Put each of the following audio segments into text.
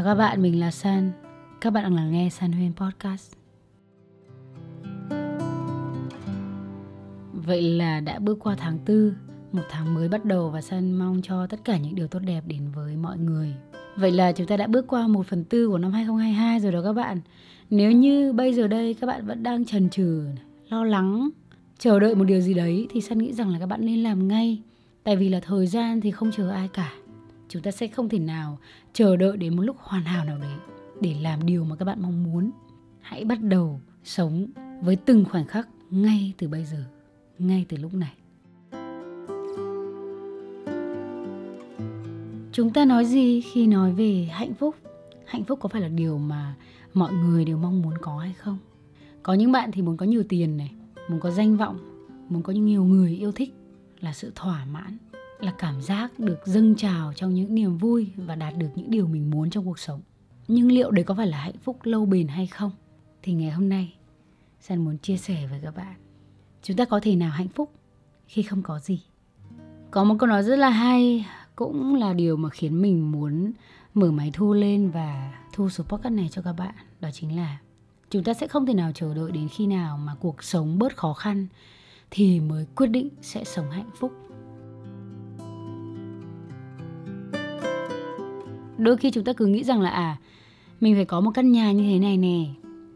chào các bạn, mình là San. Các bạn đang lắng nghe San Huyên Podcast. Vậy là đã bước qua tháng tư, một tháng mới bắt đầu và San mong cho tất cả những điều tốt đẹp đến với mọi người. Vậy là chúng ta đã bước qua một phần tư của năm 2022 rồi đó các bạn. Nếu như bây giờ đây các bạn vẫn đang chần chừ, lo lắng, chờ đợi một điều gì đấy thì San nghĩ rằng là các bạn nên làm ngay. Tại vì là thời gian thì không chờ ai cả chúng ta sẽ không thể nào chờ đợi đến một lúc hoàn hảo nào đấy để làm điều mà các bạn mong muốn. Hãy bắt đầu sống với từng khoảnh khắc ngay từ bây giờ, ngay từ lúc này. Chúng ta nói gì khi nói về hạnh phúc? Hạnh phúc có phải là điều mà mọi người đều mong muốn có hay không? Có những bạn thì muốn có nhiều tiền này, muốn có danh vọng, muốn có nhiều người yêu thích là sự thỏa mãn là cảm giác được dâng trào trong những niềm vui và đạt được những điều mình muốn trong cuộc sống. Nhưng liệu đấy có phải là hạnh phúc lâu bền hay không? Thì ngày hôm nay, san muốn chia sẻ với các bạn. Chúng ta có thể nào hạnh phúc khi không có gì? Có một câu nói rất là hay, cũng là điều mà khiến mình muốn mở máy thu lên và thu số podcast này cho các bạn. Đó chính là, chúng ta sẽ không thể nào chờ đợi đến khi nào mà cuộc sống bớt khó khăn thì mới quyết định sẽ sống hạnh phúc. Đôi khi chúng ta cứ nghĩ rằng là à mình phải có một căn nhà như thế này nè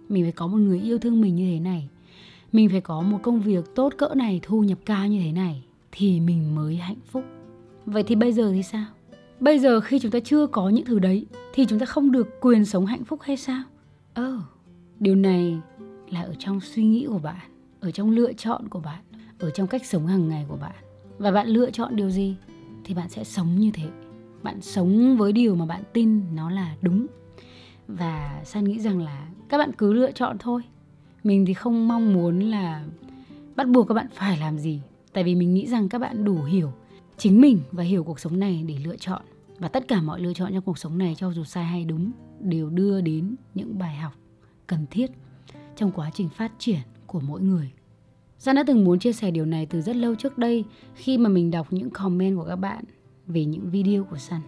mình phải có một người yêu thương mình như thế này mình phải có một công việc tốt cỡ này thu nhập cao như thế này thì mình mới hạnh phúc. Vậy thì bây giờ thì sao? Bây giờ khi chúng ta chưa có những thứ đấy thì chúng ta không được quyền sống hạnh phúc hay sao? Ơ oh, điều này là ở trong suy nghĩ của bạn ở trong lựa chọn của bạn ở trong cách sống hàng ngày của bạn. Và bạn lựa chọn điều gì thì bạn sẽ sống như thế bạn sống với điều mà bạn tin nó là đúng. Và san nghĩ rằng là các bạn cứ lựa chọn thôi. Mình thì không mong muốn là bắt buộc các bạn phải làm gì, tại vì mình nghĩ rằng các bạn đủ hiểu chính mình và hiểu cuộc sống này để lựa chọn. Và tất cả mọi lựa chọn trong cuộc sống này cho dù sai hay đúng đều đưa đến những bài học cần thiết trong quá trình phát triển của mỗi người. San đã từng muốn chia sẻ điều này từ rất lâu trước đây khi mà mình đọc những comment của các bạn về những video của Sun.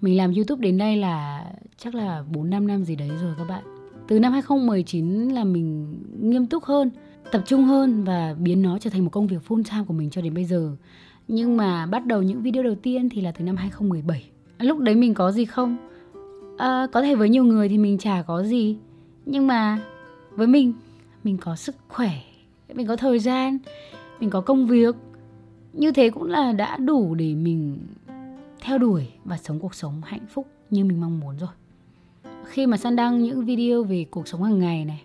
Mình làm YouTube đến đây là chắc là 4 5 năm gì đấy rồi các bạn. Từ năm 2019 là mình nghiêm túc hơn, tập trung hơn và biến nó trở thành một công việc full time của mình cho đến bây giờ. Nhưng mà bắt đầu những video đầu tiên thì là từ năm 2017. À, lúc đấy mình có gì không? À, có thể với nhiều người thì mình chả có gì. Nhưng mà với mình, mình có sức khỏe, mình có thời gian, mình có công việc, như thế cũng là đã đủ để mình theo đuổi và sống cuộc sống hạnh phúc như mình mong muốn rồi. Khi mà san đăng những video về cuộc sống hàng ngày này,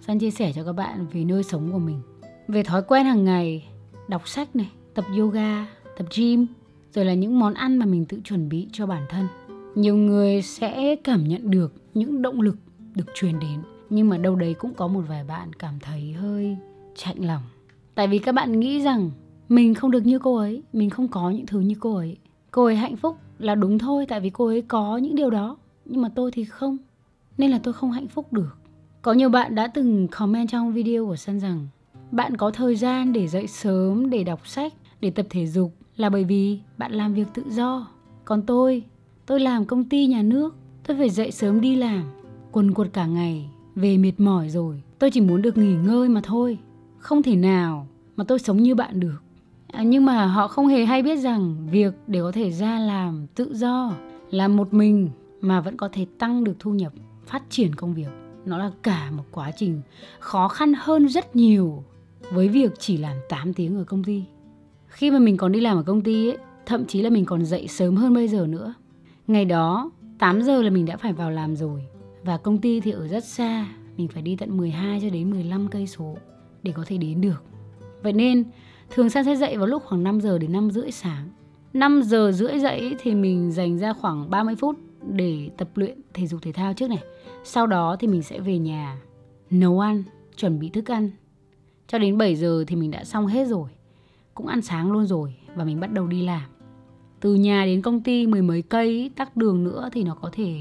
san chia sẻ cho các bạn về nơi sống của mình, về thói quen hàng ngày, đọc sách này, tập yoga, tập gym, rồi là những món ăn mà mình tự chuẩn bị cho bản thân. Nhiều người sẽ cảm nhận được những động lực được truyền đến, nhưng mà đâu đấy cũng có một vài bạn cảm thấy hơi chạnh lòng. Tại vì các bạn nghĩ rằng mình không được như cô ấy, mình không có những thứ như cô ấy. Cô ấy hạnh phúc là đúng thôi, tại vì cô ấy có những điều đó. Nhưng mà tôi thì không, nên là tôi không hạnh phúc được. Có nhiều bạn đã từng comment trong video của sân rằng, bạn có thời gian để dậy sớm, để đọc sách, để tập thể dục là bởi vì bạn làm việc tự do. Còn tôi tôi làm công ty nhà nước, tôi phải dậy sớm đi làm, quần quật cả ngày, về mệt mỏi rồi. Tôi chỉ muốn được nghỉ ngơi mà thôi. Không thể nào mà tôi sống như bạn được. À, nhưng mà họ không hề hay biết rằng việc để có thể ra làm tự do làm một mình mà vẫn có thể tăng được thu nhập phát triển công việc. Nó là cả một quá trình khó khăn hơn rất nhiều với việc chỉ làm 8 tiếng ở công ty. Khi mà mình còn đi làm ở công ty ấy, thậm chí là mình còn dậy sớm hơn bây giờ nữa. Ngày đó 8 giờ là mình đã phải vào làm rồi. Và công ty thì ở rất xa mình phải đi tận 12 cho đến 15 cây số để có thể đến được. Vậy nên Thường San sẽ dậy vào lúc khoảng 5 giờ đến 5 rưỡi sáng. 5 giờ rưỡi dậy thì mình dành ra khoảng 30 phút để tập luyện thể dục thể thao trước này. Sau đó thì mình sẽ về nhà nấu ăn, chuẩn bị thức ăn. Cho đến 7 giờ thì mình đã xong hết rồi. Cũng ăn sáng luôn rồi và mình bắt đầu đi làm. Từ nhà đến công ty mười mấy cây tắc đường nữa thì nó có thể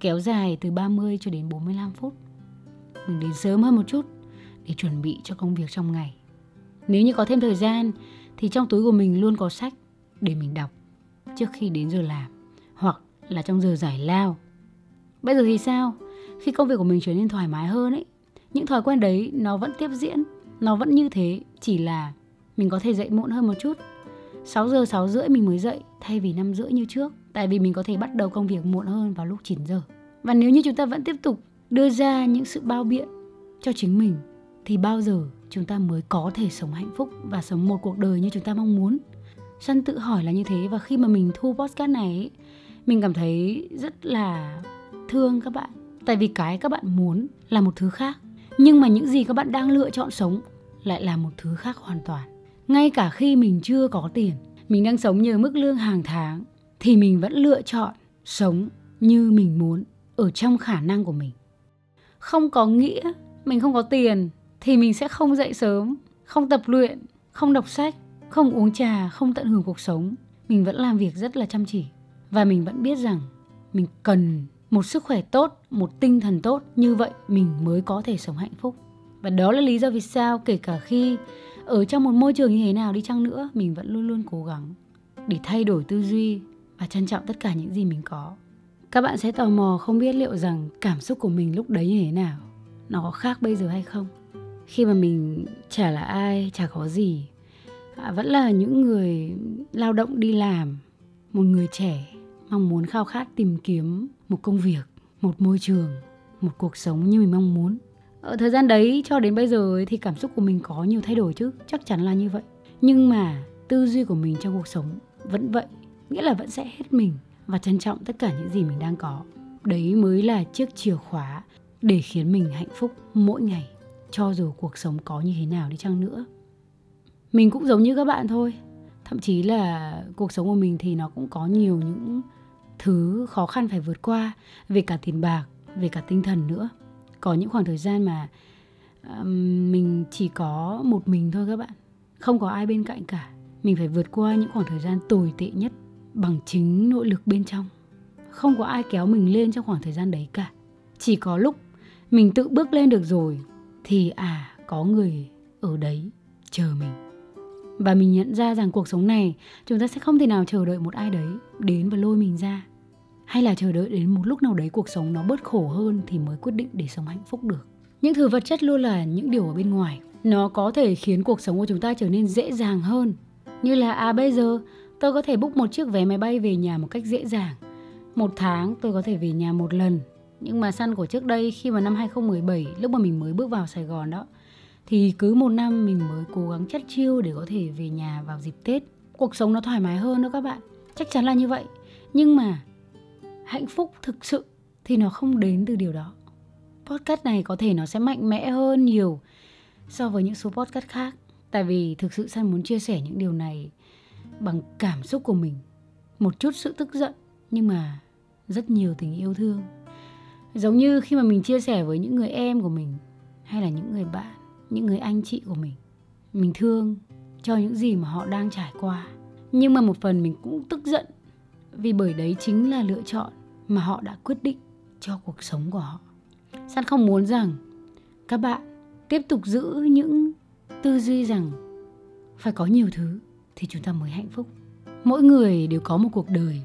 kéo dài từ 30 cho đến 45 phút. Mình đến sớm hơn một chút để chuẩn bị cho công việc trong ngày. Nếu như có thêm thời gian, thì trong túi của mình luôn có sách để mình đọc trước khi đến giờ làm, hoặc là trong giờ giải lao. bây giờ thì sao? Khi công việc của mình trở nên thoải mái hơn ấy, những thói quen đấy nó vẫn tiếp diễn, nó vẫn như thế, chỉ là mình có thể dậy muộn hơn một chút. 6 giờ 6 rưỡi mình mới dậy, thay vì 5 rưỡi như trước, tại vì mình có thể bắt đầu công việc muộn hơn vào lúc 9 giờ. Và nếu như chúng ta vẫn tiếp tục đưa ra những sự bao biện cho chính mình, thì bao giờ chúng ta mới có thể sống hạnh phúc và sống một cuộc đời như chúng ta mong muốn. Săn tự hỏi là như thế và khi mà mình thu podcast này mình cảm thấy rất là thương các bạn. Tại vì cái các bạn muốn là một thứ khác, nhưng mà những gì các bạn đang lựa chọn sống lại là một thứ khác hoàn toàn. Ngay cả khi mình chưa có tiền, mình đang sống nhờ mức lương hàng tháng, thì mình vẫn lựa chọn sống như mình muốn ở trong khả năng của mình. Không có nghĩa mình không có tiền thì mình sẽ không dậy sớm, không tập luyện, không đọc sách, không uống trà, không tận hưởng cuộc sống. Mình vẫn làm việc rất là chăm chỉ. Và mình vẫn biết rằng mình cần một sức khỏe tốt, một tinh thần tốt. Như vậy mình mới có thể sống hạnh phúc. Và đó là lý do vì sao kể cả khi ở trong một môi trường như thế nào đi chăng nữa, mình vẫn luôn luôn cố gắng để thay đổi tư duy và trân trọng tất cả những gì mình có. Các bạn sẽ tò mò không biết liệu rằng cảm xúc của mình lúc đấy như thế nào? Nó có khác bây giờ hay không? Khi mà mình chả là ai chả có gì à, vẫn là những người lao động đi làm một người trẻ mong muốn khao khát tìm kiếm một công việc một môi trường một cuộc sống như mình mong muốn. Ở thời gian đấy cho đến bây giờ thì cảm xúc của mình có nhiều thay đổi chứ chắc chắn là như vậy. Nhưng mà tư duy của mình trong cuộc sống vẫn vậy nghĩa là vẫn sẽ hết mình và trân trọng tất cả những gì mình đang có. Đấy mới là chiếc chìa khóa để khiến mình hạnh phúc mỗi ngày cho dù cuộc sống có như thế nào đi chăng nữa. Mình cũng giống như các bạn thôi. Thậm chí là cuộc sống của mình thì nó cũng có nhiều những thứ khó khăn phải vượt qua về cả tiền bạc về cả tinh thần nữa. Có những khoảng thời gian mà um, mình chỉ có một mình thôi các bạn. Không có ai bên cạnh cả. Mình phải vượt qua những khoảng thời gian tồi tệ nhất bằng chính nội lực bên trong. Không có ai kéo mình lên trong khoảng thời gian đấy cả. Chỉ có lúc mình tự bước lên được rồi thì à có người ở đấy chờ mình. Và mình nhận ra rằng cuộc sống này, chúng ta sẽ không thể nào chờ đợi một ai đấy đến và lôi mình ra. Hay là chờ đợi đến một lúc nào đấy cuộc sống nó bớt khổ hơn thì mới quyết định để sống hạnh phúc được. Những thứ vật chất luôn là những điều ở bên ngoài. Nó có thể khiến cuộc sống của chúng ta trở nên dễ dàng hơn. Như là à bây giờ, tôi có thể book một chiếc vé máy bay về nhà một cách dễ dàng. Một tháng tôi có thể về nhà một lần nhưng mà săn của trước đây khi mà năm 2017 lúc mà mình mới bước vào Sài Gòn đó, thì cứ một năm mình mới cố gắng chất chiêu để có thể về nhà vào dịp Tết. Cuộc sống nó thoải mái hơn đó các bạn. Chắc chắn là như vậy. Nhưng mà hạnh phúc thực sự thì nó không đến từ điều đó. Podcast này có thể nó sẽ mạnh mẽ hơn nhiều so với những số podcast khác. Tại vì thực sự San muốn chia sẻ những điều này bằng cảm xúc của mình. Một chút sự tức giận, nhưng mà rất nhiều tình yêu thương. Giống như khi mà mình chia sẻ với những người em của mình, hay là những người bạn, những người anh chị của mình mình thương cho những gì mà họ đang trải qua. Nhưng mà một phần mình cũng tức giận vì bởi đấy chính là lựa chọn mà họ đã quyết định cho cuộc sống của họ. San không muốn rằng các bạn tiếp tục giữ những tư duy rằng phải có nhiều thứ thì chúng ta mới hạnh phúc. Mỗi người đều có một cuộc đời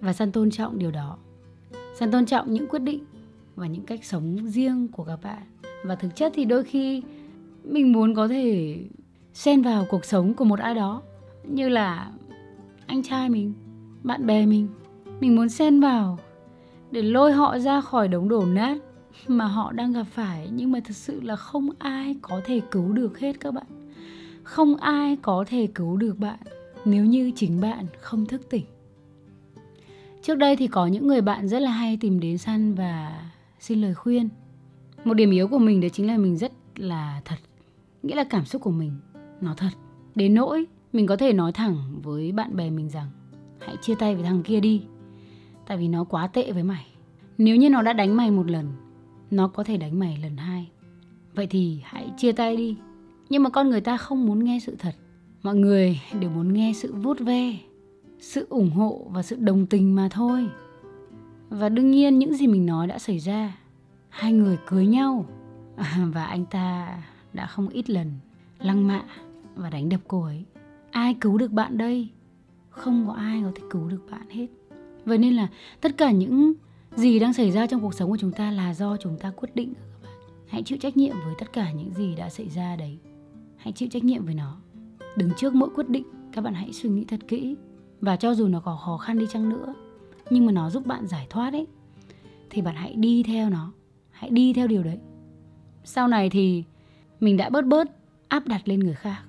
và san tôn trọng điều đó. San tôn trọng những quyết định và những cách sống riêng của các bạn. Và thực chất thì đôi khi mình muốn có thể xen vào cuộc sống của một ai đó, như là anh trai mình, bạn bè mình. Mình muốn xen vào để lôi họ ra khỏi đống đổ nát mà họ đang gặp phải, nhưng mà thật sự là không ai có thể cứu được hết các bạn. Không ai có thể cứu được bạn nếu như chính bạn không thức tỉnh. Trước đây thì có những người bạn rất là hay tìm đến săn và xin lời khuyên. Một điểm yếu của mình đấy chính là mình rất là thật. Nghĩa là cảm xúc của mình, nó thật. Đến nỗi mình có thể nói thẳng với bạn bè mình rằng, hãy chia tay với thằng kia đi, tại vì nó quá tệ với mày. Nếu như nó đã đánh mày một lần, nó có thể đánh mày lần hai. Vậy thì hãy chia tay đi. Nhưng mà con người ta không muốn nghe sự thật. Mọi người đều muốn nghe sự vuốt ve, sự ủng hộ và sự đồng tình mà thôi và đương nhiên những gì mình nói đã xảy ra. Hai người cưới nhau. Và anh ta đã không ít lần lăng mạ và đánh đập cô ấy. Ai cứu được bạn đây? Không có ai có thể cứu được bạn hết. Vậy nên là tất cả những gì đang xảy ra trong cuộc sống của chúng ta là do chúng ta quyết định. Các bạn hãy chịu trách nhiệm với tất cả những gì đã xảy ra đấy. Hãy chịu trách nhiệm với nó. Đứng trước mỗi quyết định, các bạn hãy suy nghĩ thật kỹ. Và cho dù nó có khó khăn đi chăng nữa nhưng mà nó giúp bạn giải thoát ấy. Thì bạn hãy đi theo nó. Hãy đi theo điều đấy. Sau này thì mình đã bớt bớt áp đặt lên người khác.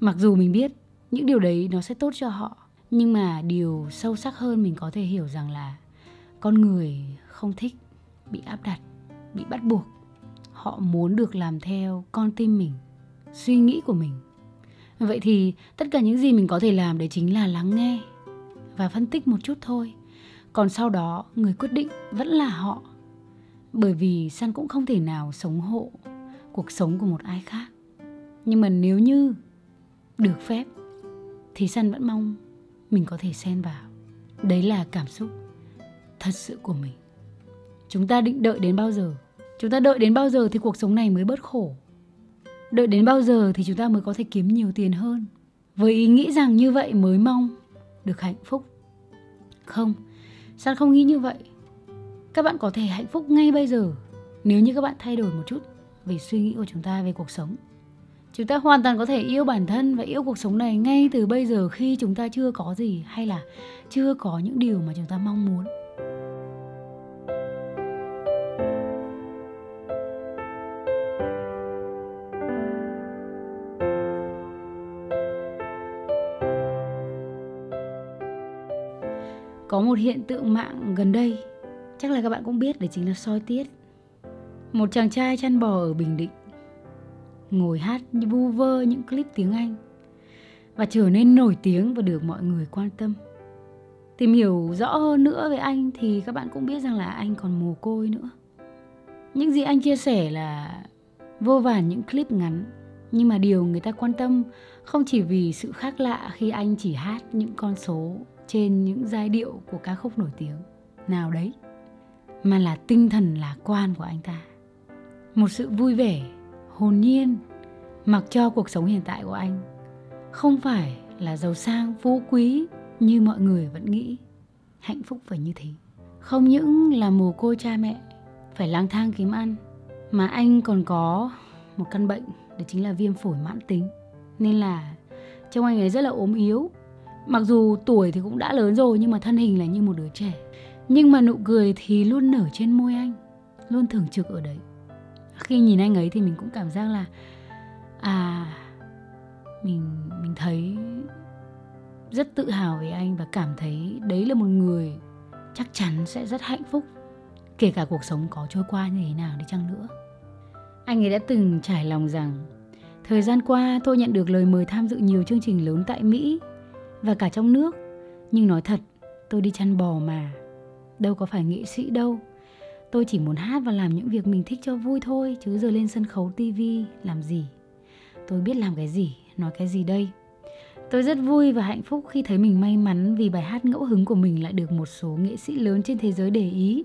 Mặc dù mình biết những điều đấy nó sẽ tốt cho họ, nhưng mà điều sâu sắc hơn mình có thể hiểu rằng là con người không thích bị áp đặt, bị bắt buộc. Họ muốn được làm theo con tim mình, suy nghĩ của mình. Vậy thì tất cả những gì mình có thể làm đấy chính là lắng nghe và phân tích một chút thôi còn sau đó, người quyết định vẫn là họ. Bởi vì san cũng không thể nào sống hộ cuộc sống của một ai khác. Nhưng mà nếu như được phép, thì san vẫn mong mình có thể xen vào. Đấy là cảm xúc thật sự của mình. Chúng ta định đợi đến bao giờ? Chúng ta đợi đến bao giờ thì cuộc sống này mới bớt khổ? Đợi đến bao giờ thì chúng ta mới có thể kiếm nhiều tiền hơn? Với ý nghĩ rằng như vậy mới mong được hạnh phúc? Không san không nghĩ như vậy? Các bạn có thể hạnh phúc ngay bây giờ nếu như các bạn thay đổi một chút về suy nghĩ của chúng ta về cuộc sống. Chúng ta hoàn toàn có thể yêu bản thân và yêu cuộc sống này ngay từ bây giờ khi chúng ta chưa có gì hay là chưa có những điều mà chúng ta mong muốn. Một hiện tượng mạng gần đây. Chắc là các bạn cũng biết đấy chính là soi tiết. Một chàng trai chăn bò ở bình định, ngồi hát như vu vơ những clip tiếng anh và trở nên nổi tiếng và được mọi người quan tâm. Tìm hiểu rõ hơn nữa về anh thì các bạn cũng biết rằng là anh còn mồ côi nữa. Những gì anh chia sẻ là vô vàn những clip ngắn, nhưng mà điều người ta quan tâm không chỉ vì sự khác lạ khi anh chỉ hát những con số trên những giai điệu của ca khúc nổi tiếng. Nào đấy, mà là tinh thần lạc quan của anh ta. Một sự vui vẻ, hồn nhiên, mặc cho cuộc sống hiện tại của anh không phải là giàu sang, phú quý như mọi người vẫn nghĩ. Hạnh phúc phải như thế. Không những là mồ côi cha mẹ phải lang thang kiếm ăn, mà anh còn có một căn bệnh, đó chính là viêm phổi mãn tính. Nên là trông anh ấy rất là ốm yếu mặc dù tuổi thì cũng đã lớn rồi nhưng mà thân hình là như một đứa trẻ. Nhưng mà nụ cười thì luôn nở trên môi anh, luôn thường trực ở đấy. Khi nhìn anh ấy thì mình cũng cảm giác là à mình mình thấy rất tự hào về anh và cảm thấy đấy là một người chắc chắn sẽ rất hạnh phúc, kể cả cuộc sống có trôi qua như thế nào đi chăng nữa. Anh ấy đã từng trải lòng rằng, thời gian qua tôi nhận được lời mời tham dự nhiều chương trình lớn tại mỹ và cả trong nước. Nhưng nói thật, tôi đi chăn bò mà. Đâu có phải nghệ sĩ đâu. Tôi chỉ muốn hát và làm những việc mình thích cho vui thôi, chứ giờ lên sân khấu tivi làm gì? Tôi biết làm cái gì, nói cái gì đây? Tôi rất vui và hạnh phúc khi thấy mình may mắn vì bài hát ngẫu hứng của mình lại được một số nghệ sĩ lớn trên thế giới để ý.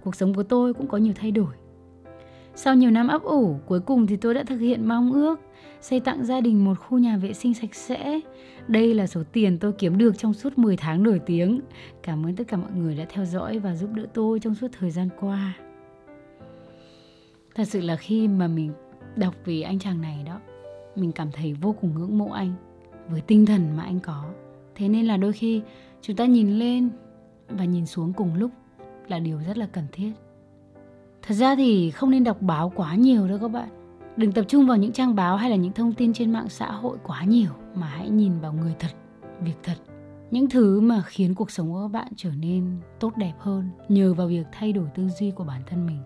Cuộc sống của tôi cũng có nhiều thay đổi. Sau nhiều năm ấp ủ, cuối cùng thì tôi đã thực hiện mong ước xây tặng gia đình một khu nhà vệ sinh sạch sẽ. Đây là số tiền tôi kiếm được trong suốt 10 tháng nổi tiếng. Cảm ơn tất cả mọi người đã theo dõi và giúp đỡ tôi trong suốt thời gian qua. Thật sự là khi mà mình đọc về anh chàng này đó, mình cảm thấy vô cùng ngưỡng mộ anh với tinh thần mà anh có. Thế nên là đôi khi chúng ta nhìn lên và nhìn xuống cùng lúc là điều rất là cần thiết. Thật ra thì không nên đọc báo quá nhiều đâu các bạn Đừng tập trung vào những trang báo hay là những thông tin trên mạng xã hội quá nhiều mà hãy nhìn vào người thật, việc thật. Những thứ mà khiến cuộc sống của các bạn trở nên tốt đẹp hơn nhờ vào việc thay đổi tư duy của bản thân mình.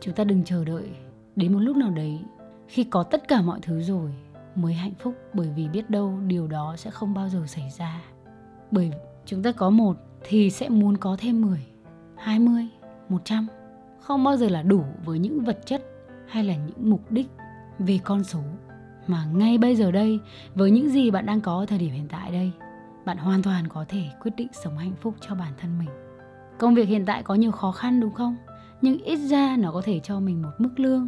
Chúng ta đừng chờ đợi đến một lúc nào đấy khi có tất cả mọi thứ rồi mới hạnh phúc bởi vì biết đâu điều đó sẽ không bao giờ xảy ra. Bởi chúng ta có một thì sẽ muốn có thêm 10, 20, 100. Không bao giờ là đủ với những vật chất hay là những mục đích về con số mà ngay bây giờ đây, với những gì bạn đang có ở thời điểm hiện tại đây, bạn hoàn toàn có thể quyết định sống hạnh phúc cho bản thân mình. Công việc hiện tại có nhiều khó khăn đúng không? Nhưng ít ra nó có thể cho mình một mức lương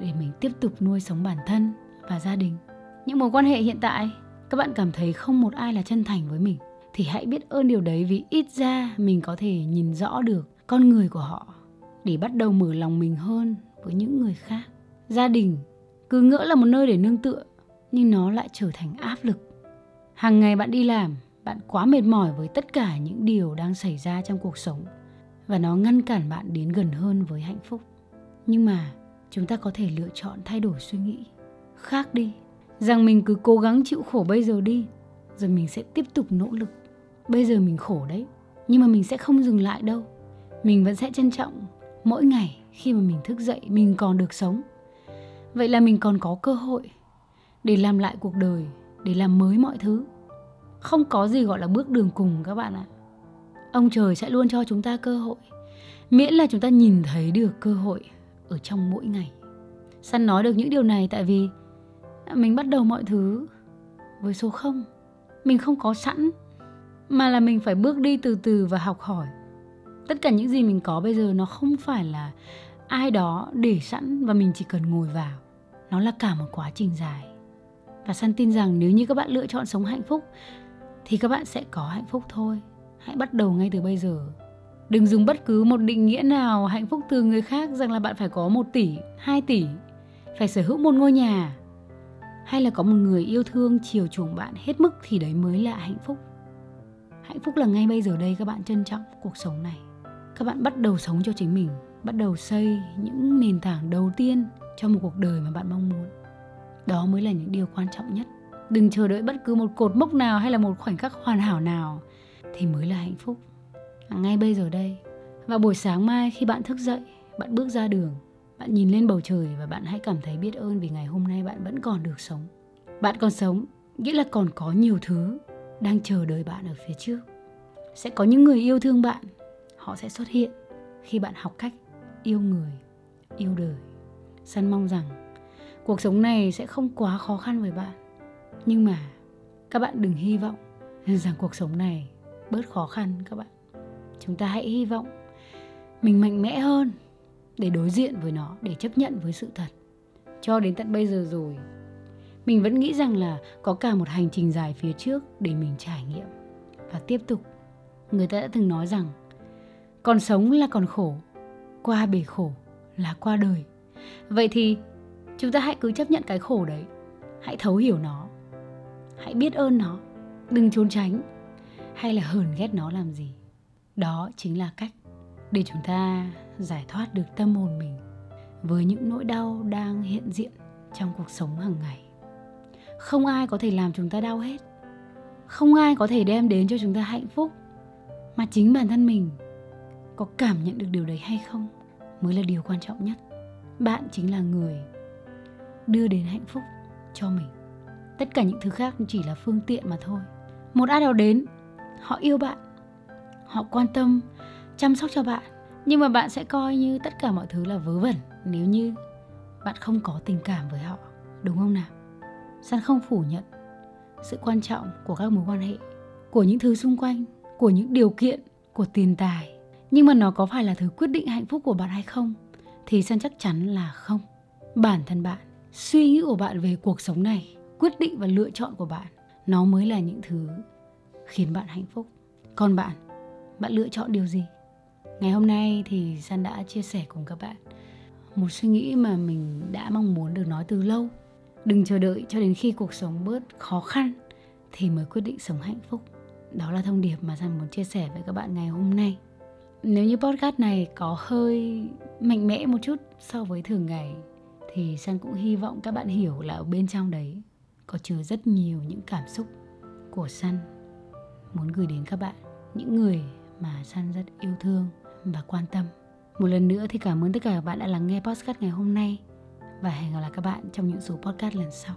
để mình tiếp tục nuôi sống bản thân và gia đình. Những mối quan hệ hiện tại, các bạn cảm thấy không một ai là chân thành với mình, thì hãy biết ơn điều đấy vì ít ra mình có thể nhìn rõ được con người của họ để bắt đầu mở lòng mình hơn với những người khác. Gia đình cứ ngỡ là một nơi để nương tựa, nhưng nó lại trở thành áp lực. Hàng ngày bạn đi làm, bạn quá mệt mỏi với tất cả những điều đang xảy ra trong cuộc sống, và nó ngăn cản bạn đến gần hơn với hạnh phúc. Nhưng mà, chúng ta có thể lựa chọn thay đổi suy nghĩ khác đi. Rằng mình cứ cố gắng chịu khổ bây giờ đi, rồi mình sẽ tiếp tục nỗ lực. Bây giờ mình khổ đấy, nhưng mà mình sẽ không dừng lại đâu. Mình vẫn sẽ trân trọng mỗi ngày khi mà mình thức dậy mình còn được sống vậy là mình còn có cơ hội để làm lại cuộc đời, để làm mới mọi thứ. Không có gì gọi là bước đường cùng các bạn ạ. Ông trời sẽ luôn cho chúng ta cơ hội, miễn là chúng ta nhìn thấy được cơ hội ở trong mỗi ngày. Săn nói được những điều này tại vì mình bắt đầu mọi thứ với số không. Mình không có sẵn, mà là mình phải bước đi từ từ và học hỏi. Tất cả những gì mình có bây giờ nó không phải là ai đó để sẵn và mình chỉ cần ngồi vào nó là cả một quá trình dài. Và san tin rằng nếu như các bạn lựa chọn sống hạnh phúc, thì các bạn sẽ có hạnh phúc thôi. Hãy bắt đầu ngay từ bây giờ. Đừng dùng bất cứ một định nghĩa nào hạnh phúc từ người khác rằng là bạn phải có một tỷ, hai tỷ, phải sở hữu một ngôi nhà, hay là có một người yêu thương chiều chuộng bạn hết mức thì đấy mới là hạnh phúc. Hạnh phúc là ngay bây giờ đây các bạn trân trọng cuộc sống này. Các bạn bắt đầu sống cho chính mình, bắt đầu xây những nền tảng đầu tiên cho một cuộc đời mà bạn mong muốn. Đó mới là những điều quan trọng nhất. Đừng chờ đợi bất cứ một cột mốc nào hay là một khoảnh khắc hoàn hảo nào thì mới là hạnh phúc. Ngay bây giờ đây, vào buổi sáng mai khi bạn thức dậy, bạn bước ra đường, bạn nhìn lên bầu trời và bạn hãy cảm thấy biết ơn vì ngày hôm nay bạn vẫn còn được sống. Bạn còn sống, nghĩa là còn có nhiều thứ đang chờ đợi bạn ở phía trước. Sẽ có những người yêu thương bạn, họ sẽ xuất hiện khi bạn học cách yêu người, yêu đời săn mong rằng cuộc sống này sẽ không quá khó khăn với bạn. Nhưng mà các bạn đừng hy vọng rằng cuộc sống này bớt khó khăn các bạn. Chúng ta hãy hy vọng mình mạnh mẽ hơn để đối diện với nó, để chấp nhận với sự thật. Cho đến tận bây giờ rồi, mình vẫn nghĩ rằng là có cả một hành trình dài phía trước để mình trải nghiệm. Và tiếp tục, người ta đã từng nói rằng, còn sống là còn khổ, qua bể khổ là qua đời vậy thì chúng ta hãy cứ chấp nhận cái khổ đấy. Hãy thấu hiểu nó. Hãy biết ơn nó. Đừng trốn tránh. Hay là hờn ghét nó làm gì. Đó chính là cách để chúng ta giải thoát được tâm hồn mình với những nỗi đau đang hiện diện trong cuộc sống hàng ngày. Không ai có thể làm chúng ta đau hết. Không ai có thể đem đến cho chúng ta hạnh phúc. Mà chính bản thân mình có cảm nhận được điều đấy hay không mới là điều quan trọng nhất bạn chính là người đưa đến hạnh phúc cho mình. Tất cả những thứ khác chỉ là phương tiện mà thôi. Một ai đó đến, họ yêu bạn, họ quan tâm, chăm sóc cho bạn. Nhưng mà bạn sẽ coi như tất cả mọi thứ là vớ vẩn nếu như bạn không có tình cảm với họ, đúng không nào? San không phủ nhận sự quan trọng của các mối quan hệ, của những thứ xung quanh, của những điều kiện, của tiền tài. Nhưng mà nó có phải là thứ quyết định hạnh phúc của bạn hay không? Thì san chắc chắn là không. Bản thân bạn, suy nghĩ của bạn về cuộc sống này, quyết định và lựa chọn của bạn, nó mới là những thứ khiến bạn hạnh phúc. Còn bạn bạn lựa chọn điều gì? Ngày hôm nay thì san đã chia sẻ cùng các bạn một suy nghĩ mà mình đã mong muốn được nói từ lâu. Đừng chờ đợi cho đến khi cuộc sống bớt khó khăn thì mới quyết định sống hạnh phúc. Đó là thông điệp mà san muốn chia sẻ với các bạn ngày hôm nay nếu như podcast này có hơi mạnh mẽ một chút so với thường ngày, thì san cũng hy vọng các bạn hiểu là ở bên trong đấy có chứa rất nhiều những cảm xúc của san muốn gửi đến các bạn những người mà san rất yêu thương và quan tâm. Một lần nữa thì cảm ơn tất cả các bạn đã lắng nghe podcast ngày hôm nay và hẹn gặp lại các bạn trong những số podcast lần sau.